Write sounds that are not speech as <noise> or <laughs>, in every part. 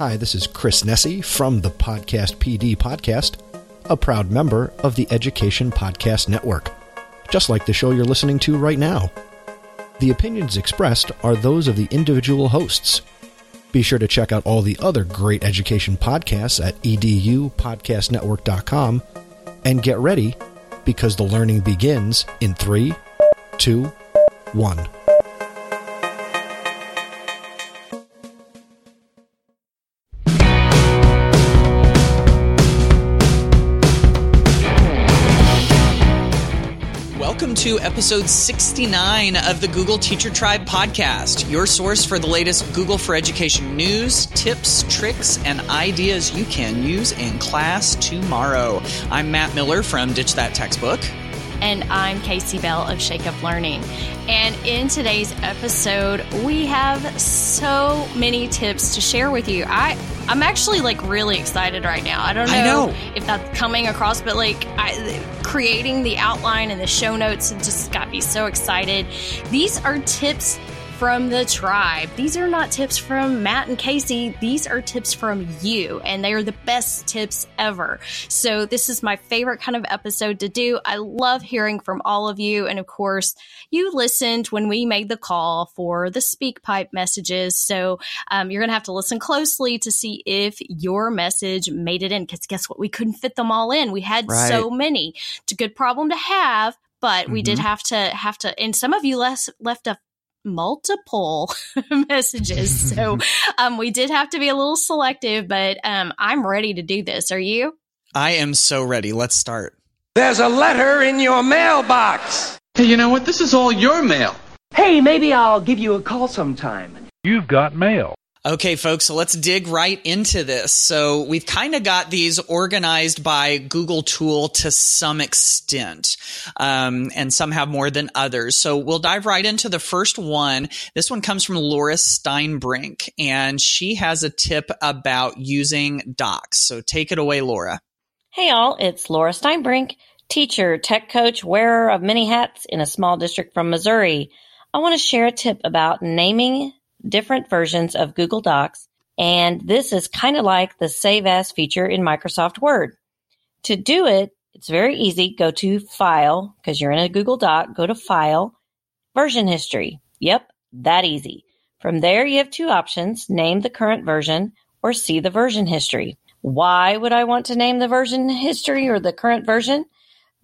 Hi, this is Chris Nesi from the Podcast PD podcast, a proud member of the Education Podcast Network, just like the show you're listening to right now. The opinions expressed are those of the individual hosts. Be sure to check out all the other great education podcasts at edupodcastnetwork.com and get ready because the learning begins in three, two, one. To episode 69 of the Google Teacher Tribe podcast, your source for the latest Google for Education news, tips, tricks, and ideas you can use in class tomorrow. I'm Matt Miller from Ditch That Textbook. And I'm Casey Bell of Shake Up Learning. And in today's episode, we have so many tips to share with you. I I'm actually like really excited right now. I don't know, I know. if that's coming across, but like I, creating the outline and the show notes just got me so excited. These are tips from the tribe. These are not tips from Matt and Casey. These are tips from you, and they are the best tips ever. So, this is my favorite kind of episode to do. I love hearing from all of you. And of course, you listened when we made the call for the SpeakPipe messages. So, um, you're going to have to listen closely to see if your message made it in. Because guess what? We couldn't fit them all in. We had Right. so many. It's a good problem to have. But we did Mhm. have to have to, and some of you less left a multiple <laughs> messages. So <laughs> um, we did have to be a little selective, but um, I'm ready to do this. Are you? I am so ready. Let's start. There's a letter in your mailbox. Hey, you know what? This is all your mail. Hey, maybe I'll give you a call sometime. You've got mail. Okay, folks, so let's dig right into this. So we've kind of got these organized by Google Tool to some extent, um, and some have more than others. So we'll dive right into the first one. This one comes from Laura Steinbrink, and she has a tip about using docs. So take it away, Laura. Hey all, it's Laura Steinbrink, teacher, tech coach, wearer of many hats in a small district from Missouri. I want to share a tip about naming different versions of Google Docs, and this is kind of like the Save As feature in Microsoft Word. To do it, it's very easy. Go to File, because you're in a Google Doc, go to File, Version History. Yep, that easy. From there, you have two options, name the current version or see the version history. Why would I want to name the version history or the current version?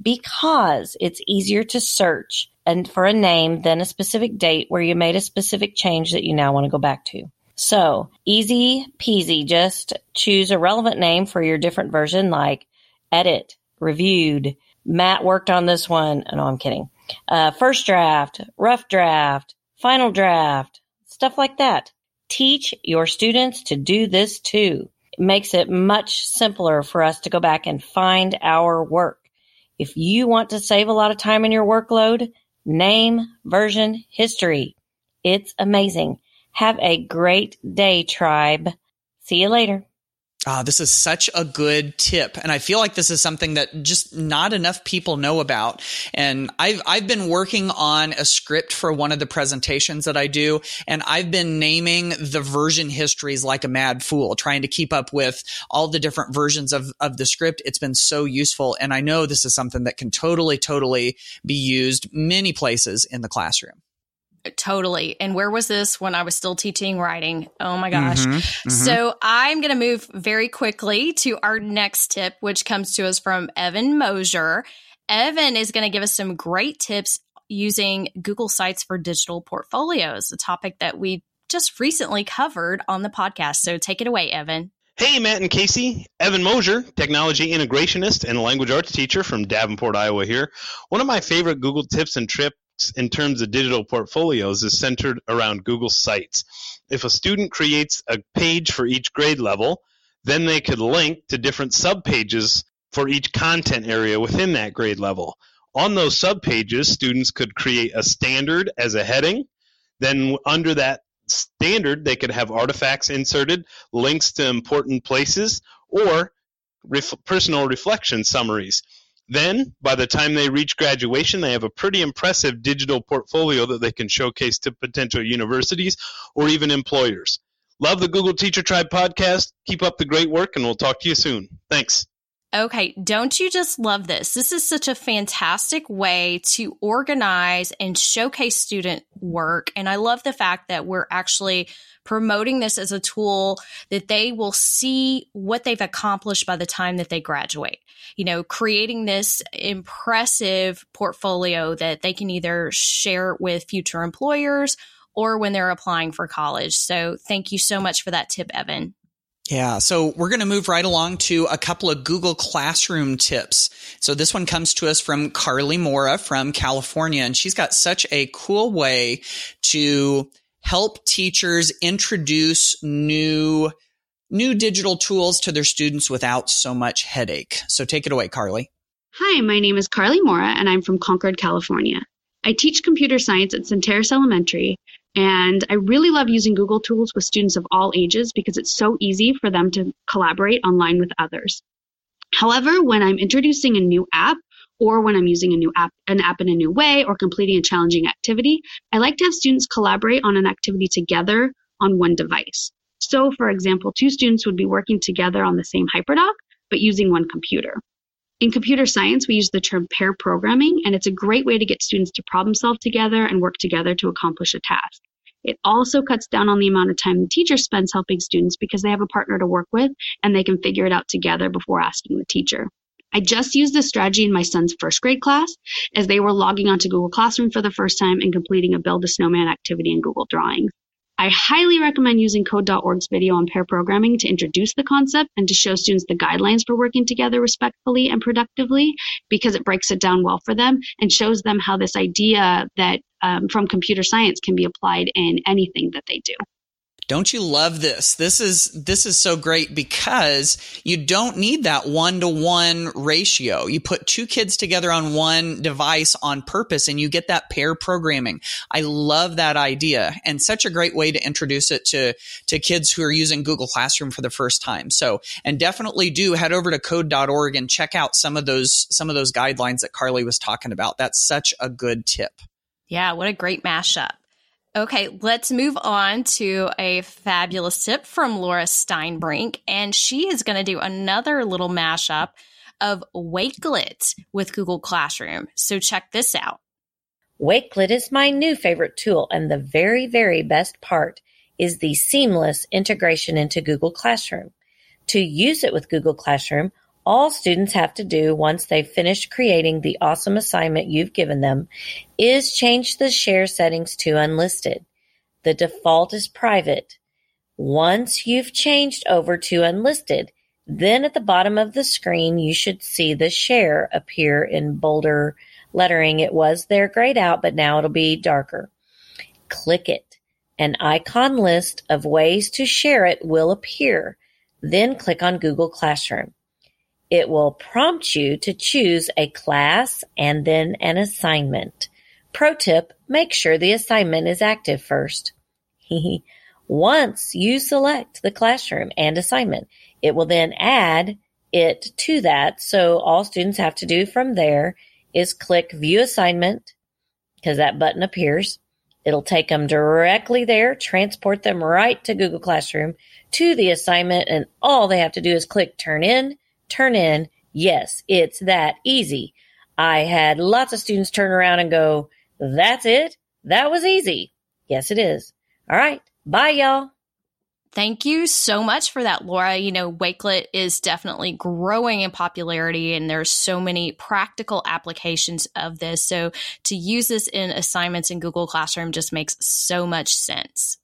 Because it's easier to search and for a name then a specific date where you made a specific change that you now want to go back to. So easy peasy. Just choose a relevant name for your different version like edit, reviewed, Matt worked on this one. No, I'm kidding. Uh, first draft, rough draft, final draft, stuff like that. Teach your students to do this too. It makes it much simpler for us to go back and find our work. If you want to save a lot of time in your workload, name version history. It's amazing. Have a great day, tribe. See you later. Ah, this is such a good tip. And I feel like this is something that just not enough people know about. And I've, I've been working on a script for one of the presentations that I do. And I've been naming the version histories like a mad fool, trying to keep up with all the different versions of, of the script. It's been so useful. And I know this is something that can totally, totally be used many places in the classroom. Totally. And where was this when I was still teaching writing? Oh my gosh. Mhm, mhm. So I'm going to move very quickly to our next tip, which comes to us from Evan Mosier. Evan is going to give us some great tips using Google Sites for digital portfolios, a topic that we just recently covered on the podcast. So take it away, Evan. Hey, Matt and Casey. Evan Mosier, technology integrationist and language arts teacher from Davenport, Iowa here. One of my favorite Google tips and tricks in terms of digital portfolios is centered around Google Sites. If a student creates a page for each grade level, then they could link to different subpages for each content area within that grade level. On those subpages, students could create a standard as a heading. Then under that standard, they could have artifacts inserted, links to important places, or ref- personal reflection summaries. Then, by the time they reach graduation, they have a pretty impressive digital portfolio that they can showcase to potential universities or even employers. Love the Google Teacher Tribe podcast. Keep up the great work, and we'll talk to you soon. Thanks. Okay, don't you just love this? This is such a fantastic way to organize and showcase student work. And I love the fact that we're actually promoting this as a tool that they will see what they've accomplished by the time that they graduate. You know, creating this impressive portfolio that they can either share with future employers or when they're applying for college. So thank you so much for that tip, Evan. Yeah. So we're going to move right along to a couple of Google Classroom tips. So this one comes to us from Carly Mora from California, and she's got such a cool way to help teachers introduce new new digital tools to their students without so much headache. So take it away, Carly. Hi, my name is Carly Mora, and I'm from Concord, California. I teach computer science at Sun Terrace Elementary, and I really love using Google Tools with students of all ages because it's so easy for them to collaborate online with others. However, when I'm introducing a new app or when I'm using a new app, an app in a new way or completing a challenging activity, I like to have students collaborate on an activity together on one device. So, for example, two students would be working together on the same HyperDoc, but using one computer. In computer science, we use the term pair programming, and it's a great way to get students to problem solve together and work together to accomplish a task. It also cuts down on the amount of time the teacher spends helping students because they have a partner to work with and they can figure it out together before asking the teacher. I just used this strategy in my son's first grade class as they were logging onto Google Classroom for the first time and completing a build a snowman activity in Google Drawings. I highly recommend using code.org's video on pair programming to introduce the concept and to show students the guidelines for working together respectfully and productively because it breaks it down well for them and shows them how this idea that um, from computer science can be applied in anything that they do. Don't you love this? This is this is so great because you don't need that one to one ratio. You put two kids together on one device on purpose and you get that pair programming. I love that idea and such a great way to introduce it to to kids who are using Google Classroom for the first time. So, and definitely do head over to code.org and check out some of those some of those guidelines that Carly was talking about. That's such a good tip. Yeah, what a great mashup. Okay, let's move on to a fabulous tip from Laura Steinbrink. And she is going to do another little mashup of Wakelet with Google Classroom. So check this out. Wakelet is my new favorite tool, and the very, very best part is the seamless integration into Google Classroom. To use it with Google Classroom, all students have to do once they've finished creating the awesome assignment you've given them is change the share settings to unlisted. The default is private. Once you've changed over to unlisted, then at the bottom of the screen, you should see the share appear in bolder lettering. It was there grayed out, but now it'll be darker. Click it. An icon list of ways to share it will appear. Then click on Google Classroom. It will prompt you to choose a class and then an assignment. Pro tip, make sure the assignment is active first. <laughs> Once you select the classroom and assignment, it will then add it to that. So all students have to do from there is click view assignment because that button appears. It'll take them directly there, transport them right to Google Classroom to the assignment, and all they have to do is click turn in turn in. Yes, it's that easy. I had lots of students turn around and go, that's it. That was easy. Yes, it is. All right. Bye, y'all. Thank you so much for that, Laura. You know, Wakelet is definitely growing in popularity and there's so many practical applications of this. So to use this in assignments in Google Classroom just makes so much sense.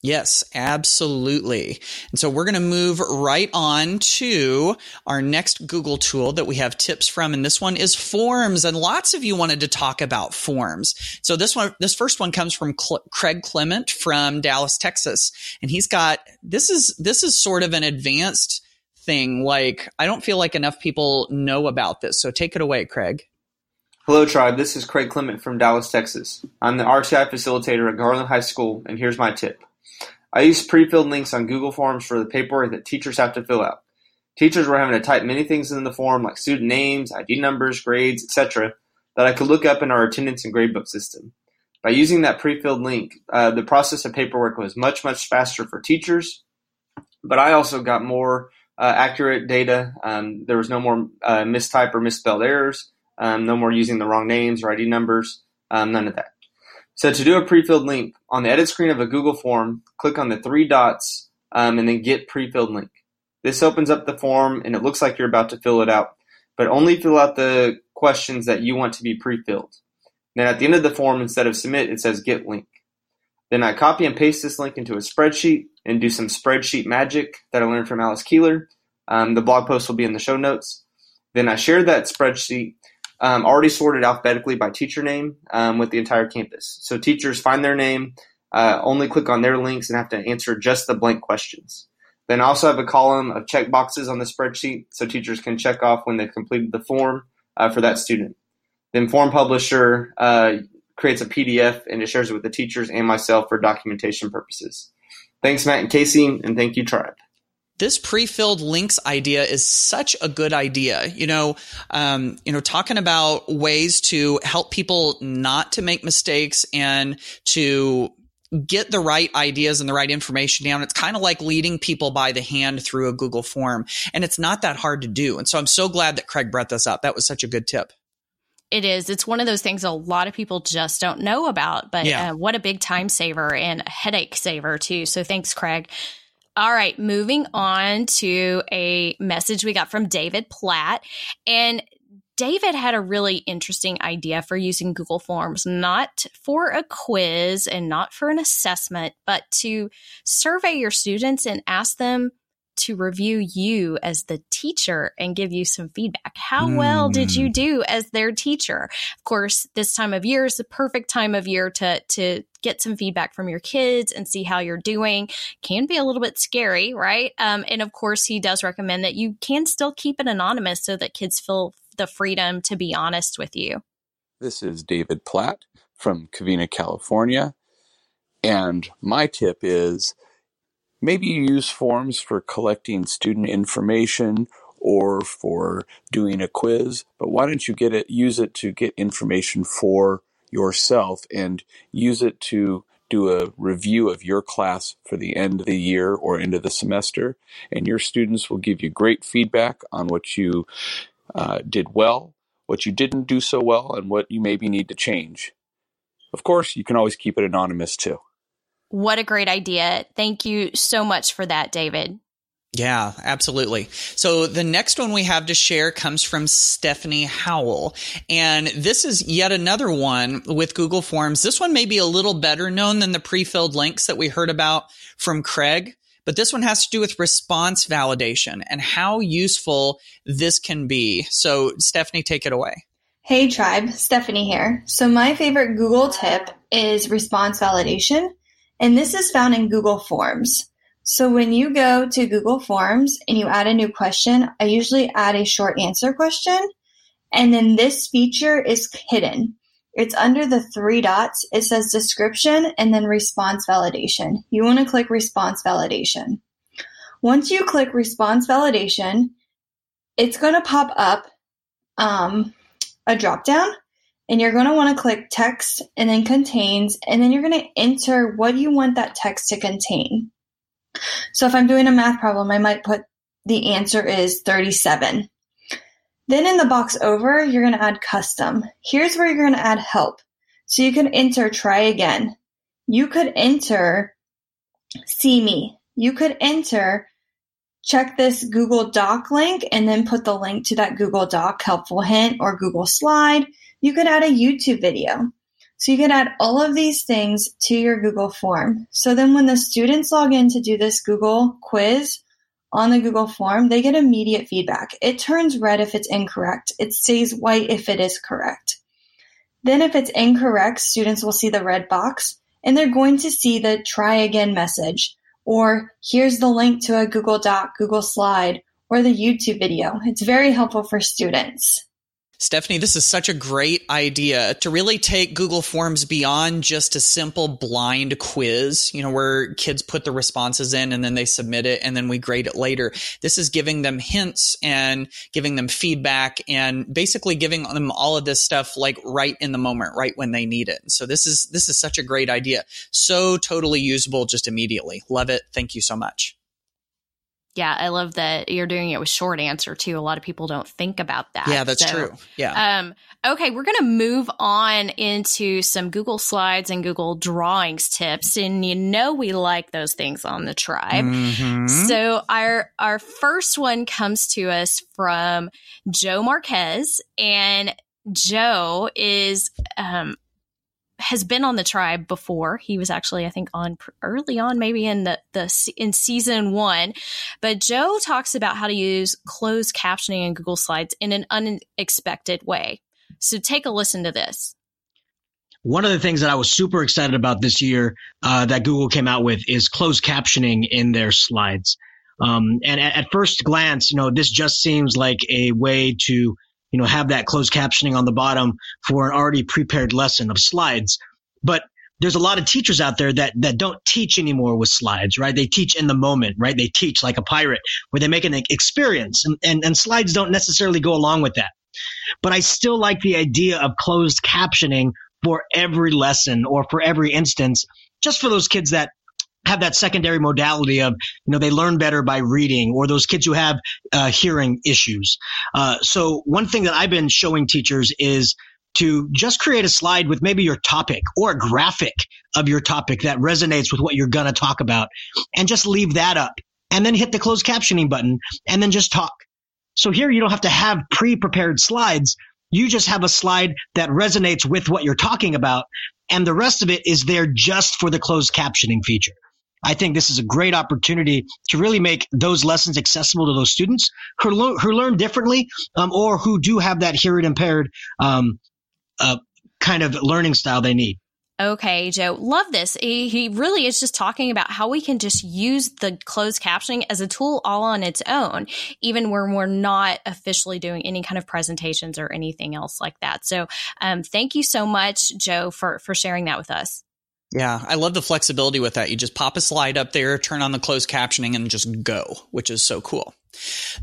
Yes, absolutely. And so we're going to move right on to our next Google tool that we have tips from. And this one is forms. And lots of you wanted to talk about forms. So this one, this first one comes from Cl- Craig Clement from Dallas, Texas. And he's got, this is, this is sort of an advanced thing. Like, I don't feel like enough people know about this. So take it away, Craig. Hello, Tribe. This is Craig Clement from Dallas, Texas. I'm the RTI facilitator at Garland High School, and here's my tip. I use pre-filled links on Google Forms for the paperwork that teachers have to fill out. Teachers were having to type many things in the form like student names, ID numbers, grades, etc. that I could look up in our attendance and gradebook system. By using that pre-filled link, uh, the process of paperwork was much, much faster for teachers, but I also got more uh, accurate data. Um, there was no more uh, mistype or misspelled errors, um, no more using the wrong names or ID numbers, um, none of that. So to do a pre-filled link, on the edit screen of a Google form, click on the three dots um, and then get pre-filled link. This opens up the form and it looks like you're about to fill it out, but only fill out the questions that you want to be pre-filled. Then at the end of the form, instead of submit, it says get link. Then I copy and paste this link into a spreadsheet and do some spreadsheet magic that I learned from Alice Keeler. Um, the blog post will be in the show notes. Then I share that spreadsheet um, already sorted alphabetically by teacher name um, with the entire campus. So teachers find their name, uh, only click on their links, and have to answer just the blank questions. Then I also have a column of check boxes on the spreadsheet so teachers can check off when they've completed the form uh, for that student. Then form Publisher uh, creates a PDF and it shares it with the teachers and myself for documentation purposes. Thanks, Matt and Casey, and thank you, Tribe. This pre-filled links idea is such a good idea. You know, um, you know, talking about ways to help people not to make mistakes and to get the right ideas and the right information down. It's kind of like leading people by the hand through a Google form. And it's not that hard to do. And so I'm so glad that Craig brought this up. That was such a good tip. It is. It's one of those things a lot of people just don't know about, but yeah. uh, what a big time saver and a headache saver, too. So thanks, Craig. All right, moving on to a message we got from David Platt. And David had a really interesting idea for using Google Forms, not for a quiz and not for an assessment, but to survey your students and ask them to review you as the teacher and give you some feedback. How well did you hmm. do as their teacher? Of course, this time of year is the perfect time of year to to get some feedback from your kids and see how you're doing. Can be a little bit scary, right? Um, and of course, he does recommend that you can still keep it anonymous so that kids feel the freedom to be honest with you. This is David Platt from Covina, California. And my tip is Maybe you use forms for collecting student information or for doing a quiz, but why don't you get it, use it to get information for yourself and use it to do a review of your class for the end of the year or end of the semester, and your students will give you great feedback on what you uh, did well, what you didn't do so well, and what you maybe need to change. Of course, you can always keep it anonymous too. What a great idea. Thank you so much for that, David. Yeah, absolutely. So the next one we have to share comes from Stephanie Howell. And this is yet another one with Google Forms. This one may be a little better known than the pre-filled links that we heard about from Craig, but this one has to do with response validation and how useful this can be. So Stephanie, take it away. Hey tribe, Stephanie here. So my favorite Google tip is response validation. And this is found in Google Forms. So when you go to Google Forms and you add a new question, I usually add a short answer question. And then this feature is hidden. It's under the three dots. It says description and then response validation. You want to click response validation. Once you click response validation, it's going to pop up um, a drop down and you're going to want to click text and then contains, and then you're going to enter what you want that text to contain. So if I'm doing a math problem, I might put the answer is 37. Then in the box over, you're going to add custom. Here's where you're going to add help. So you can enter try again. You could enter see me. You could enter check this Google Doc link and then put the link to that Google Doc helpful hint or Google slide. You could add a YouTube video. So you could add all of these things to your Google form. So then when the students log in to do this Google quiz on the Google form, they get immediate feedback. It turns red if it's incorrect. It stays white if it is correct. Then if it's incorrect, students will see the red box and they're going to see the try again message or here's the link to a Google Doc, Google slide, or the YouTube video. It's very helpful for students. Stephanie, this is such a great idea to really take Google Forms beyond just a simple blind quiz, you know, where kids put the responses in and then they submit it and then we grade it later. This is giving them hints and giving them feedback and basically giving them all of this stuff like right in the moment, right when they need it. So this is this is such a great idea. So totally usable just immediately. Love it. Thank you so much. Yeah, I love that you're doing it with short answer too. A lot of people don't think about that. Yeah, that's so, true. Yeah. Um, okay, we're going to move on into some Google Slides and Google Drawings tips, and you know we like those things on the tribe. Mm-hmm. So our our first one comes to us from Joe Marquez, and Joe is um, has been on the tribe before. He was actually, I think, on early on, maybe in the the in season one. But Joe talks about how to use closed captioning in Google Slides in an unexpected way. So take a listen to this. One of the things that I was super excited about this year uh, that Google came out with is closed captioning in their slides. Um, and at, at first glance, you know, this just seems like a way to you know, have that closed captioning on the bottom for an already prepared lesson of slides. But there's a lot of teachers out there that that don't teach anymore with slides, right? They teach in the moment, right? They teach like a pirate, where they make an experience, and, and, and slides don't necessarily go along with that. But I still like the idea of closed captioning for every lesson or for every instance, just for those kids that have that secondary modality of you know they learn better by reading or those kids who have uh, hearing issues. Uh, so one thing that i've been showing teachers is to just create a slide with maybe your topic or a graphic of your topic that resonates with what you're going to talk about and just leave that up and then hit the closed captioning button and then just talk. So here you don't have to have pre-prepared slides. You just have a slide that resonates with what you're talking about and the rest of it is there just for the closed captioning feature I think this is a great opportunity to really make those lessons accessible to those students who, lo- who learn differently um, or who do have that hearing impaired um, uh, kind of learning style they need. Okay, Joe, love this. He, he, really is just talking about how we can just use the closed captioning as a tool all on its own, even when we're not officially doing any kind of presentations or anything else like that. So, um, thank you so much, Joe, for for sharing that with us. Yeah, I love the flexibility with that. You just pop a slide up there, turn on the closed captioning, and just go, which is so cool.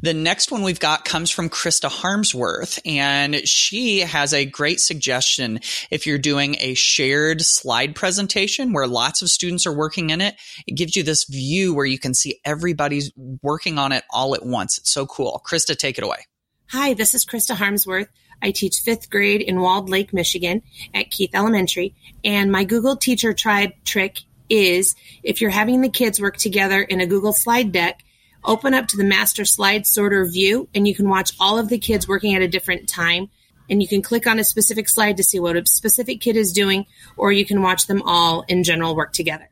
The next one we've got comes from Krista Harmsworth, and she has a great suggestion. If you're doing a shared slide presentation where lots of students are working in it, it gives you this view where you can see everybody's working on it all at once. It's so cool. Krista, take it away. Hi, this is Krista Harmsworth. I teach fifth grade in Walled Lake, Michigan at Keith Elementary. And my Google Teacher Tribe trick is if you're having the kids work together in a Google slide deck, open up to the master slide sorter view and you can watch all of the kids working at a different time. And you can click on a specific slide to see what a specific kid is doing, or you can watch them all in general work together.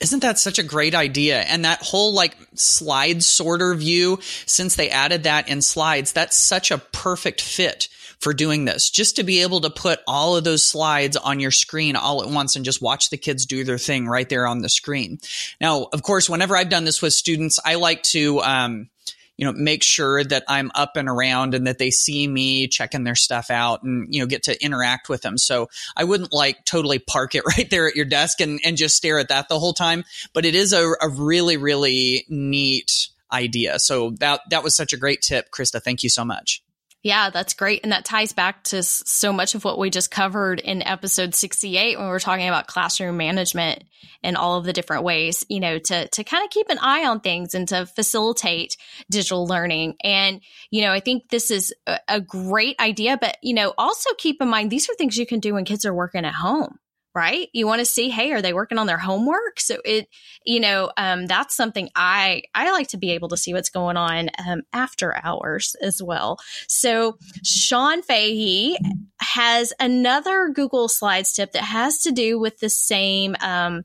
Isn't that such a great idea? And that whole like slide sorter view, since they added that in slides, that's such a perfect fit for doing this, just to be able to put all of those slides on your screen all at once and just watch the kids do their thing right there on the screen. Now, of course, whenever I've done this with students, I like to, um, you know, make sure that I'm up and around and that they see me checking their stuff out and, you know, get to interact with them. So I wouldn't like totally park it <laughs> right there at your desk and, and just stare at that the whole time. But it is a, a really, really neat idea. So that, that was such a great tip, Krista. Thank you so much. Yeah, that's great. And that ties back to so much of what we just covered in episode 68 when we were talking about classroom management and all of the different ways, you know, to, to kind of keep an eye on things and to facilitate digital learning. And, you know, I think this is a, a great idea, but, you know, also keep in mind these are things you can do when kids are working at home right? You want to see, hey, are they working on their homework? So it, you know, um, that's something I I like to be able to see what's going on um, after hours as well. So Sean Fahey has another Google Slides tip that has to do with the same. Um,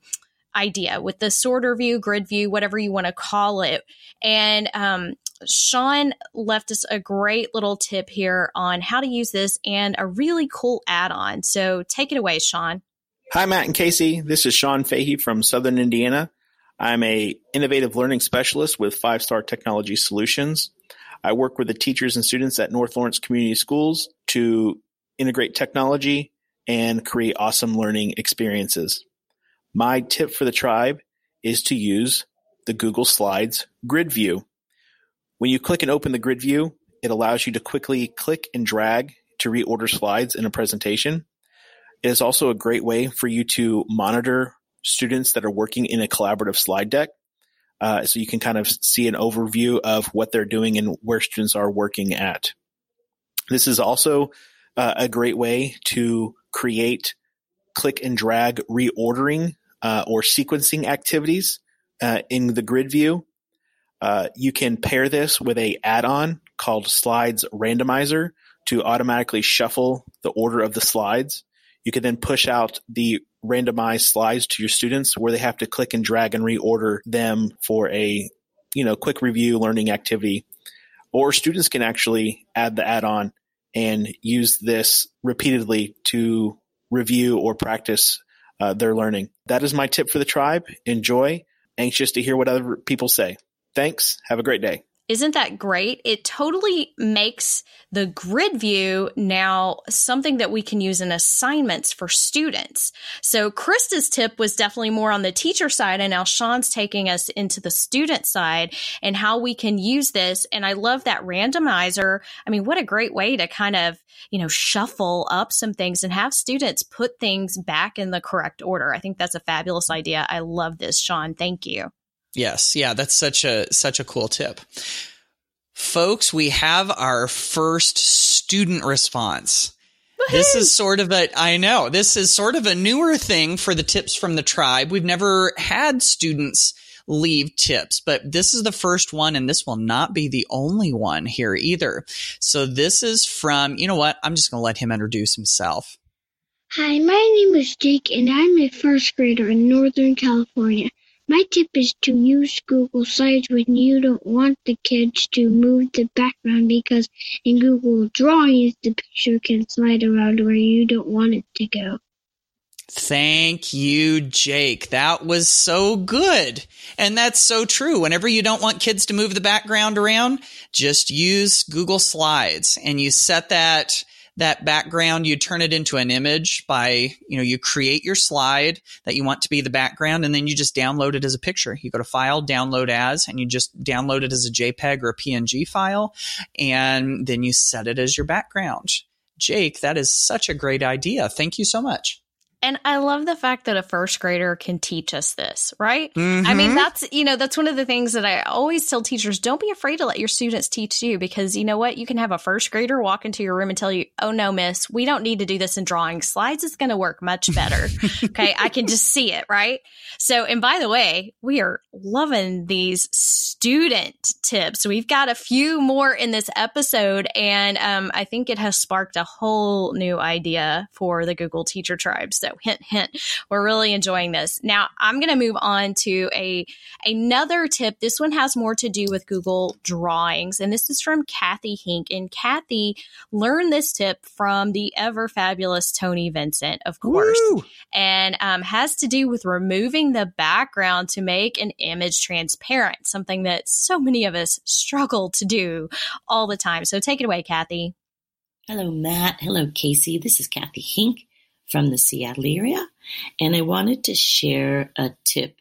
idea with the sorter view, grid view, whatever you want to call it. And um, Sean left us a great little tip here on how to use this and a really cool add on. So take it away, Sean. Hi, Matt and Casey. This is Sean Fahey from Southern Indiana. I'm a innovative learning specialist with Five Star Technology Solutions. I work with the teachers and students at North Lawrence Community Schools to integrate technology and create awesome learning experiences. My tip for the tribe is to use the Google Slides grid view. When you click and open the grid view, it allows you to quickly click and drag to reorder slides in a presentation. It is also a great way for you to monitor students that are working in a collaborative slide deck. Uh, so you can kind of see an overview of what they're doing and where students are working at. This is also uh, a great way to create click and drag reordering uh, or sequencing activities uh, in the grid view. Uh, you can pair this with a add-on called Slides Randomizer to automatically shuffle the order of the slides. You can then push out the randomized slides to your students where they have to click and drag and reorder them for a, you know, quick review learning activity. Or students can actually add the add-on and use this repeatedly to review or practice uh, their learning. That is my tip for the tribe. Enjoy. Anxious to hear what other people say. Thanks. Have a great day. Isn't that great? It totally makes the grid view now something that we can use in assignments for students. So Krista's tip was definitely more on the teacher side and now Sean's taking us into the student side and how we can use this. And I love that randomizer. I mean, what a great way to kind of, you know, shuffle up some things and have students put things back in the correct order. I think that's a fabulous idea. I love this, Sean. Thank you. Yes, yeah, that's such a such a cool tip. Folks, we have our first student response. Woo-hoo! This is sort of a I know, this is sort of a newer thing for the tips from the tribe. We've never had students leave tips, but this is the first one and this will not be the only one here either. So this is from, you know what? I'm just going to let him introduce himself. Hi, my name is Jake and I'm a first grader in Northern California. My tip is to use Google Slides when you don't want the kids to move the background because in Google Drawings the picture can slide around where you don't want it to go. Thank you, Jake. That was so good. And that's so true. Whenever you don't want kids to move the background around, just use Google Slides and you set that that background, you turn it into an image by, you know, you create your slide that you want to be the background and then you just download it as a picture. You go to file, download as, and you just download it as a JPEG or a PNG file. And then you set it as your background. Jake, that is such a great idea. Thank you so much. And I love the fact that a first grader can teach us this, right? Mm-hmm. I mean, mm-hmm. that's, you know, that's one of the things that I always tell teachers don't be afraid to let your students teach you because you know what? You can have a first grader walk into your room and tell you, oh no, miss, we don't need to do this in drawing. Slides is going to work much better. <laughs> okay. I can just see it, right? So, and by the way, we are loving these student tips. We've got a few more in this episode, and um, I think it has sparked a whole new idea for the Google Teacher Tribe. So, hint, hint. We're really enjoying this. Now, I'm going to move on to a another tip. This one has more to do with Google Drawings, and this is from Kathy Hink. And Kathy learned this tip from the ever fabulous Tony Vincent, of course, Woo! and um, has to do with removing the background to make an image transparent, something that so many of us struggle to do all the time. So take it away, Kathy. Hello, Matt. Hello, Casey. This is Kathy Hink from the Seattle area. And I wanted to share a tip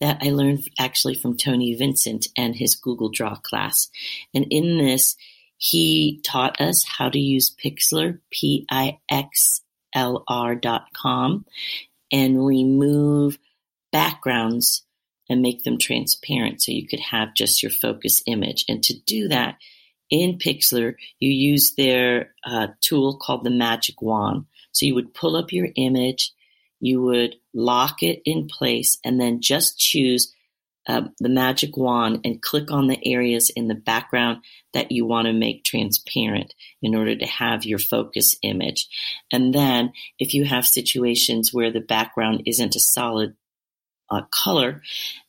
that I learned actually from Tony Vincent and his Google Draw class. And in this, he taught us how to use Pixlr, P I X L R dot com, and remove backgrounds and make them transparent so you could have just your focus image. And to do that in Pixlr, you use their uh, tool called the Magic Wand. So you would pull up your image, you would lock it in place, and then just choose uh, the magic wand and click on the areas in the background that you want to make transparent in order to have your focus image. And then if you have situations where the background isn't a solid uh, color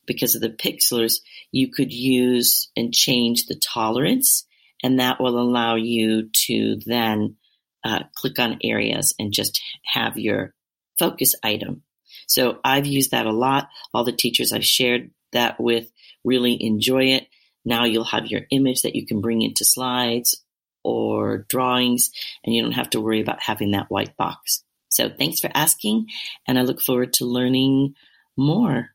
because of the pixels, you could use and change the tolerance and that will allow you to then uh, click on areas and just have your focus item. So I've used that a lot. All the teachers I've shared that with really enjoy it. Now you'll have your image that you can bring into slides or drawings, and you don't have to worry about having that white box. So thanks for asking, and I look forward to learning more.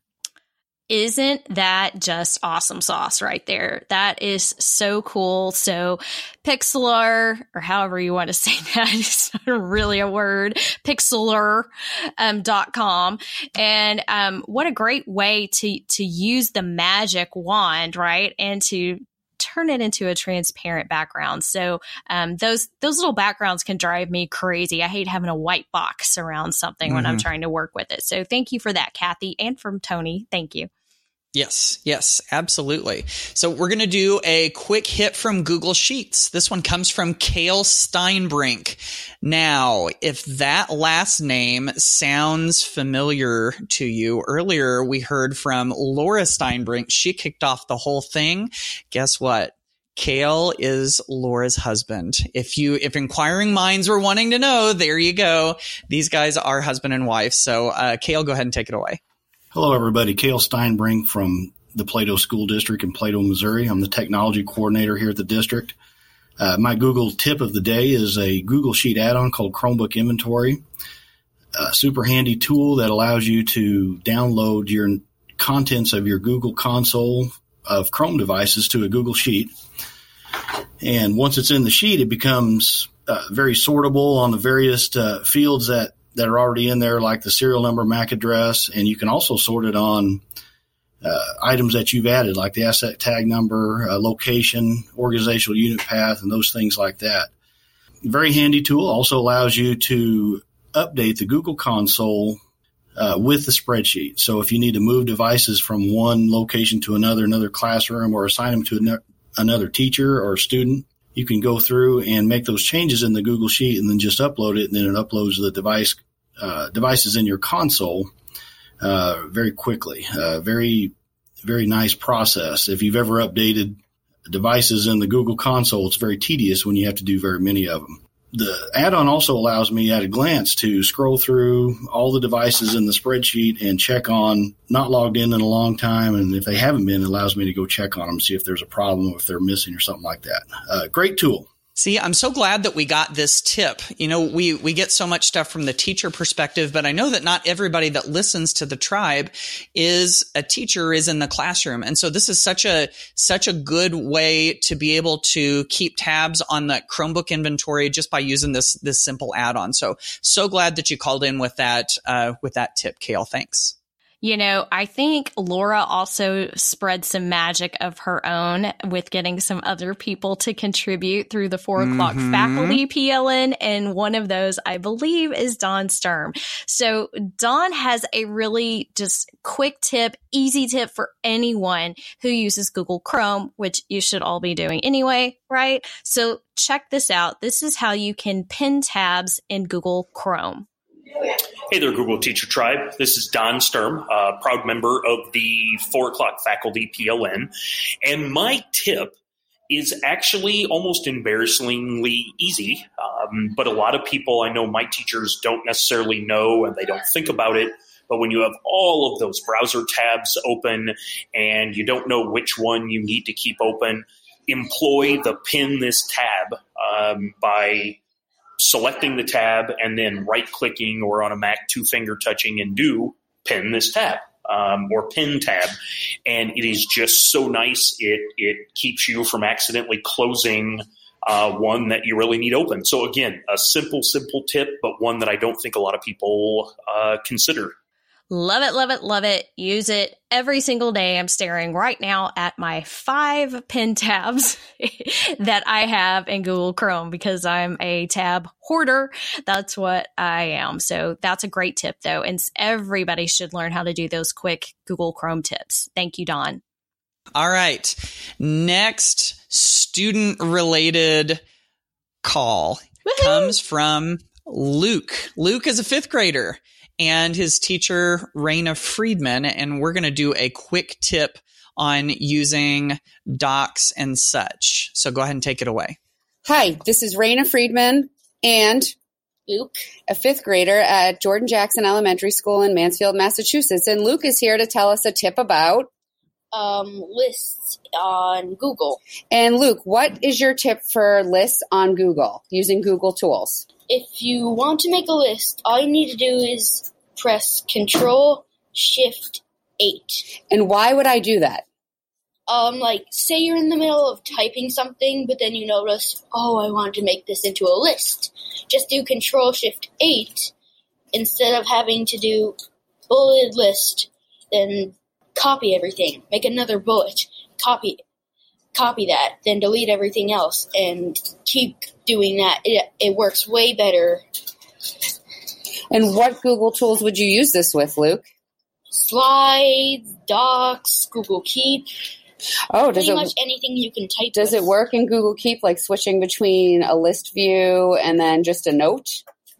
Isn't that just awesome sauce right there? That is so cool. So, Pixlr, or however you want to <laughs> say that, is really a word, Pixlr um, dot com. And um, what a great way to, to use the magic wand, right? And to turn it into a transparent background. So um, those those little backgrounds can drive me crazy. I hate having a white box around something mm-hmm. when I'm mm-hmm. trying to work with it. So thank you for that, Kathy, and from Tony. Thank you. Yes, yes, absolutely. So we're going to do a quick hit from Google Sheets. This one comes from Kale Steinbrink. Now, if that last name sounds familiar to you, earlier we heard from Laura Steinbrink. She kicked off the whole thing. Guess what? Kale is Laura's husband. If you, if inquiring minds were wanting to know, there you go. These guys are husband and wife. So, uh, Kale, go ahead and take it away. Hello, everybody. Kale Steinbrink from the Plato School District in Plato, Missouri. I'm the technology coordinator here at the district. Uh, my Google tip of the day is a Google Sheet add-on called Chromebook Inventory, a super handy tool that allows you to download your contents of your Google console of Chrome devices to a Google Sheet. And once it's in the sheet, it becomes uh, very sortable on the various uh, fields that that are already in there, like the serial number, MAC address, and you can also sort it on uh, items that you've added, like the asset tag number, uh, location, organizational unit path, and those things like that. Very handy tool. Also allows you to update the Google console uh, with the spreadsheet. So if you need to move devices from one location to another, another classroom, or assign them to another teacher or student, you can go through and make those changes in the Google Sheet and then just upload it, and then it uploads the device uh, devices in your console uh, very quickly. Uh, very very nice process. If you've ever updated devices in the Google console, it's very tedious when you have to do very many of them the add-on also allows me at a glance to scroll through all the devices in the spreadsheet and check on not logged in in a long time and if they haven't been it allows me to go check on them see if there's a problem if they're missing or something like that. Uh, great tool See, I'm so glad that we got this tip. You know, we, we get so much stuff from the teacher perspective, but I know that not everybody that listens to the tribe is a teacher is in the classroom. And so this is such a, such a good way to be able to keep tabs on the Chromebook inventory just by using this, this simple add-on. So, so glad that you called in with that, uh, with that tip, Kale. Thanks. You know, I think Laura also spread some magic of her own with getting some other people to contribute through the four o'clock mm-hmm. faculty PLN. And one of those, I believe, is Don Sturm. So Don has a really just quick tip, easy tip for anyone who uses Google Chrome, which you should all be doing anyway, right? So check this out. This is how you can pin tabs in Google Chrome. Hey there, Google Teacher Tribe. This is Don Sturm, a proud member of the 4 o'clock faculty PLN. And my tip is actually almost embarrassingly easy. Um, but a lot of people I know, my teachers don't necessarily know and they don't think about it. But when you have all of those browser tabs open and you don't know which one you need to keep open, employ the pin this tab um, by selecting the tab and then right clicking or on a Mac two finger touching and do pin this tab. Um, or pin tab, and it is just so nice. It it keeps you from accidentally closing uh, one that you really need open. So again, a simple, simple tip, but one that I don't think a lot of people uh, consider. Love it, love it, love it. Use it every single day. I'm staring right now at my five pin tabs <laughs> that I have in Google Chrome because I'm a tab hoarder. That's what I am. So that's a great tip though. And everybody should learn how to do those quick Google Chrome tips. Thank you, Don. All right. Next student related call Woo-hoo! comes from Luke. Luke is a fifth grader and his teacher, Raina Friedman. And we're going to do a quick tip on using docs and such. So go ahead and take it away. Hi, this is Raina Friedman and Luke, a fifth grader at Jordan Jackson Elementary School in Mansfield, Massachusetts. And Luke is here to tell us a tip about um, lists on Google. And Luke, what is your tip for lists on Google using Google tools? If you want to make a list, all you need to do is press Control Shift 8. And why would I do that? Um, like, say you're in the middle of typing something, but then you notice, oh, I want to make this into a list. Just do Control Shift 8 instead of having to do bullet list, then copy everything, make another bullet, copy copy that, then delete everything else, and keep doing that. It, it works way better. And what Google tools would you use this with, Luke? Slides, Docs, Google Keep. Oh, does pretty it much anything you can type. does with. it work in Google Keep, like switching between a list view and then just a note?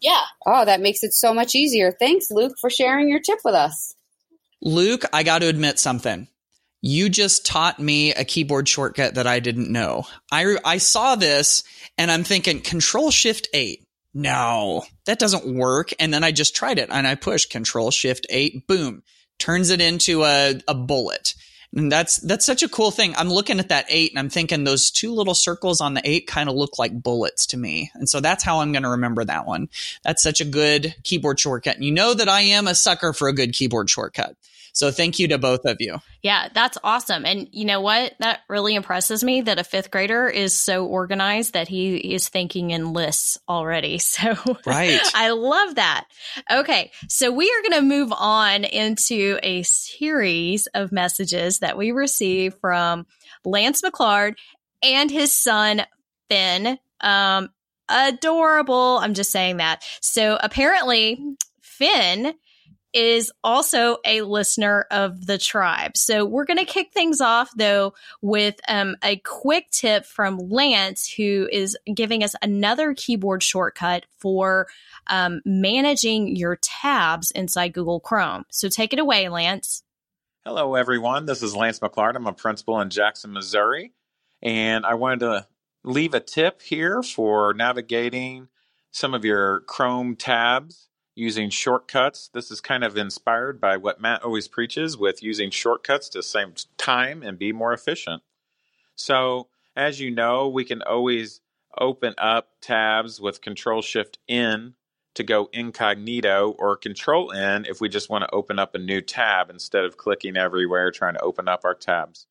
Yeah. Oh, that makes it so much easier. Thanks, Luke, for sharing your tip with us. Luke, I got to admit something. You just taught me a keyboard shortcut that I didn't know. I, I saw this and I'm thinking Control Shift 8. No, that doesn't work. And then I just tried it and I pushed Control Shift 8. Boom. Turns it into a, a bullet. And that's that's such a cool thing. I'm looking at that eight and I'm thinking those two little circles on the eight kind of look like bullets to me. And so that's how I'm going to remember that one. That's such a good keyboard shortcut. And you know that I am a sucker for a good keyboard shortcut. So thank you to both of you. Yeah, that's awesome. And you know what? That really impresses me that a fifth grader is so organized that he is thinking in lists already. <laughs> So Right. I love that. Okay. So we are going to move on into a series of messages that we receive from Lance McClard and his son, Finn. Um, adorable. I'm just saying that. So apparently, Finn is also a listener of the tribe. So we're going to kick things off though with um, a quick tip from Lance, who is giving us another keyboard shortcut for um, managing your tabs inside Google Chrome. So take it away, Lance. Hello, everyone. This is Lance McClard. I'm a principal in Jackson, Missouri. And I wanted to leave a tip here for navigating some of your Chrome tabs using shortcuts. This is kind of inspired by what Matt always preaches with using shortcuts to save time and be more efficient. So, as you know, we can always open up tabs with Control Shift N to go incognito or Control N if we just want to open up a new tab instead of clicking everywhere trying to open up our tabs.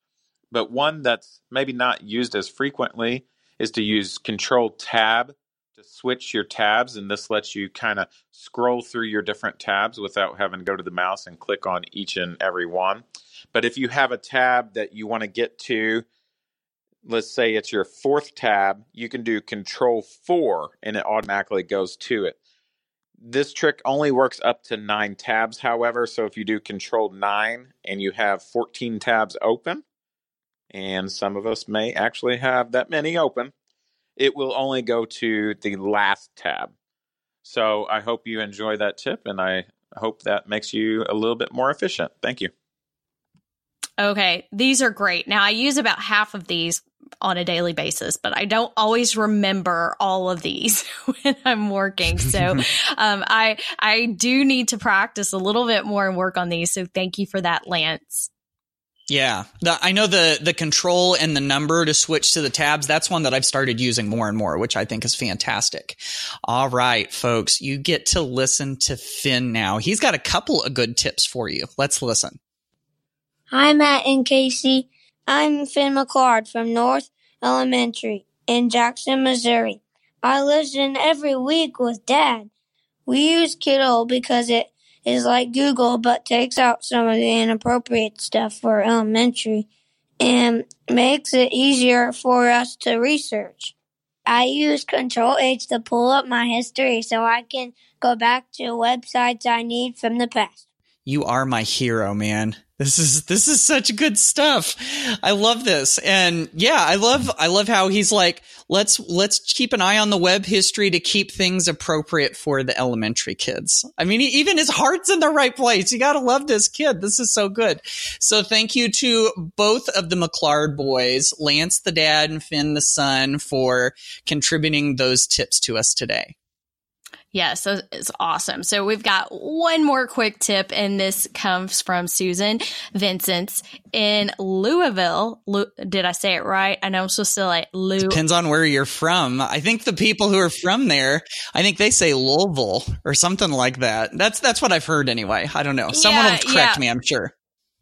But one that's maybe not used as frequently is to use Control Tab to switch your tabs, and this lets you kind of scroll through your different tabs without having to go to the mouse and click on each and every one. But if you have a tab that you want to get to, let's say it's your fourth tab, you can do Control 4 and it automatically goes to it. This trick only works up to nine tabs, however. So if you do Control 9 and you have 14 tabs open, and some of us may actually have that many open, it will only go to the last tab. So I hope you enjoy that tip and I hope that makes you a little bit more efficient. Thank you. Okay, these are great. Now I use about half of these on a daily basis, but I don't always remember all of these <laughs> when I'm working. So <laughs> um, I I do need to practice a little bit more and work on these. So thank you for that, Lance. Yeah, the, I know the the control and the number to switch to the tabs. That's one that I've started using more and more, which I think is fantastic. All right, folks, you get to listen to Finn now. He's got a couple of good tips for you. Let's listen. Hi, Matt and Casey. I'm Finn McClard from North Elementary in Jackson, Missouri. I listen every week with Dad. We use Kiddle because it is like Google but takes out some of the inappropriate stuff for elementary and makes it easier for us to research. I use Control H to pull up my history so I can go back to websites I need from the past. You are my hero, man. This is this is such good stuff. I love this. And yeah, I love I love how he's like, let's let's keep an eye on the web history to keep things appropriate for the elementary kids. I mean, even his heart's in the right place. You got to love this kid. This is so good. So thank you to both of the McClard boys, Lance the dad and Finn the son for contributing those tips to us today. Yes, so it's awesome. So we've got one more quick tip, and this comes from Susan Vincent's in Louisville. Lu- Did I say it right? I know I'm supposed to like Lou. Depends on where you're from. I think the people who are from there, I think they say Louisville or something like that. That's that's what I've heard anyway. I don't know. Someone Yeah, will correct yeah. me, I'm sure.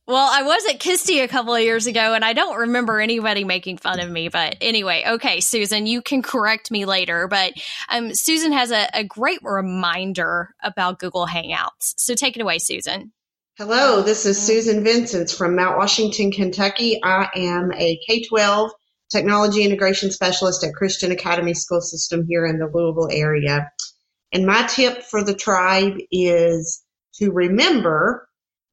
Well, I was at KySTE a couple of years ago, and I don't remember anybody making fun of me. But anyway, okay, Susan, you can correct me later. But um, Susan has a, a great reminder about Google Hangouts. So take it away, Susan. Hello, this is Susan Vincent from Mount Washington, Kentucky. I am a K 12 technology integration specialist at Christian Academy School System here in the Louisville area. And my tip for the tribe is to remember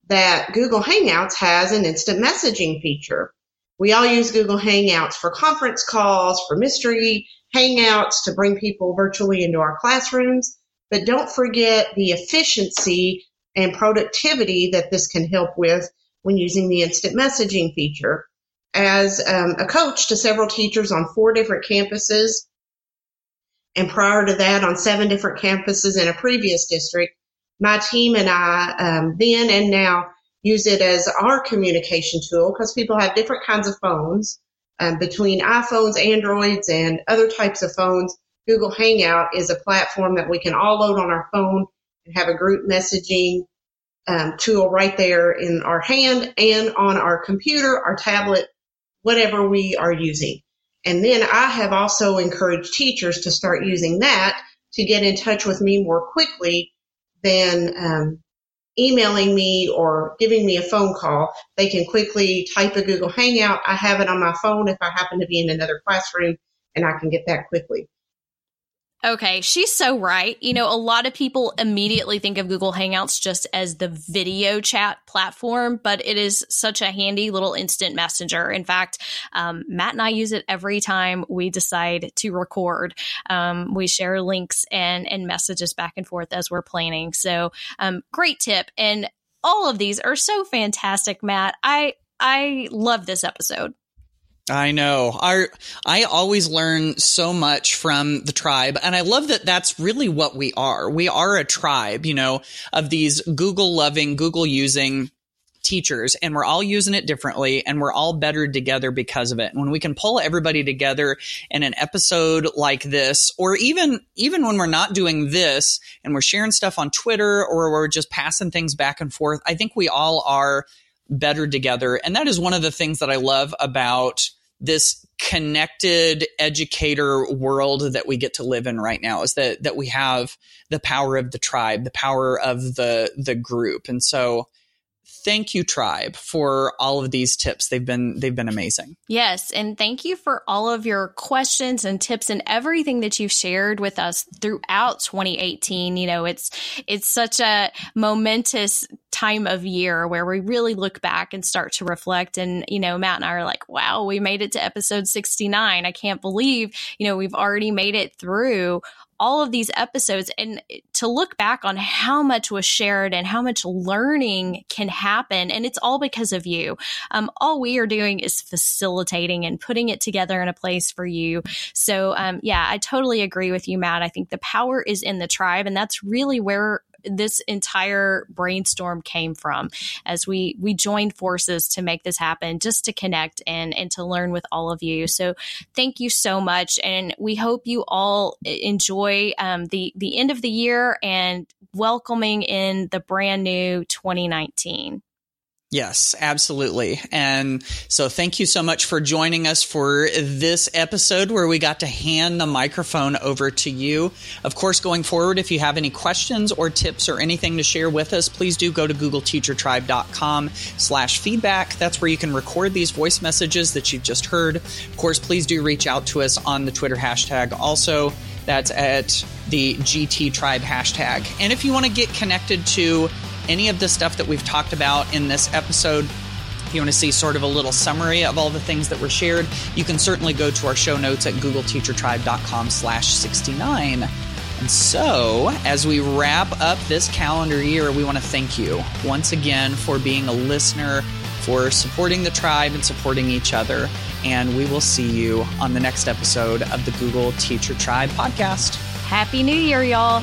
that Google Hangouts has an instant messaging feature. We all use Google Hangouts for conference calls, for mystery hangouts, to bring people virtually into our classrooms. But don't forget the efficiency and productivity that this can help with when using the instant messaging feature. As um, a coach to several teachers on four different campuses, and prior to that on seven different campuses in a previous district, my team and I um, then and now use it as our communication tool because people have different kinds of phones um, between iPhones, Androids, and other types of phones. Google Hangout is a platform that we can all load on our phone and have a group messaging um, tool right there in our hand and on our computer, our tablet, whatever we are using. And then I have also encouraged teachers to start using that to get in touch with me more quickly than um, emailing me or giving me a phone call. They can quickly type a Google Hangout. I have it on my phone if I happen to be in another classroom and I can get that quickly. Okay, she's so right. You know, a lot of people immediately think of Google Hangouts just as the video chat platform, but it is such a handy little instant messenger. In fact, um, Matt and I use it every time we decide to record. Um, we share links and and messages back and forth as we're planning. So, um, great tip. And all of these are so fantastic, Matt. I I love this episode. I know. Our I always learn so much from the tribe and I love that that's really what we are. We are a tribe, you know, of these Google loving, Google using teachers and we're all using it differently and we're all better together because of it. And when we can pull everybody together in an episode like this or even even when we're not doing this and we're sharing stuff on Twitter or we're just passing things back and forth, I think we all are better together. And that is one of the things that I love about this connected educator world that we get to live in right now is that that we have the power of the tribe, the power of the the group. And so thank you tribe for all of these tips. They've been they've been amazing. Yes, and thank you for all of your questions and tips and everything that you've shared with us throughout 2018. You know, it's it's such a momentous time of year where we really look back and start to reflect and you know, Matt and I are like, "Wow, we made it to episode 69. I can't believe, you know, we've already made it through all of these episodes and to look back on how much was shared and how much learning can happen. And it's all because of you. Um, all we are doing is facilitating and putting it together in a place for you. So, um, yeah, I totally agree with you, Matt. I think the power is in the tribe, and that's really where this entire brainstorm came from as we we joined forces to make this happen just to connect and and to learn with all of you. So thank you so much. And we hope you all enjoy um, the the end of the year and welcoming in the brand new 2019 Yes, absolutely. And so thank you so much for joining us for this episode where we got to hand the microphone over to you. Of course, going forward, if you have any questions or tips or anything to share with us, please do go to googleteachertribe.com slash feedback. That's where you can record these voice messages that you've just heard. Of course, please do reach out to us on the Twitter hashtag also. That's at the GT Tribe hashtag. And if you want to get connected to any of the stuff that we've talked about in this episode, if you want to see sort of a little summary of all the things that were shared, you can certainly go to our show notes at googleteachertribe.com slash 69. And so, as we wrap up this calendar year, we want to thank you once again for being a listener, for supporting the tribe and supporting each other. And we will see you on the next episode of the Google Teacher Tribe podcast. happy new year y'all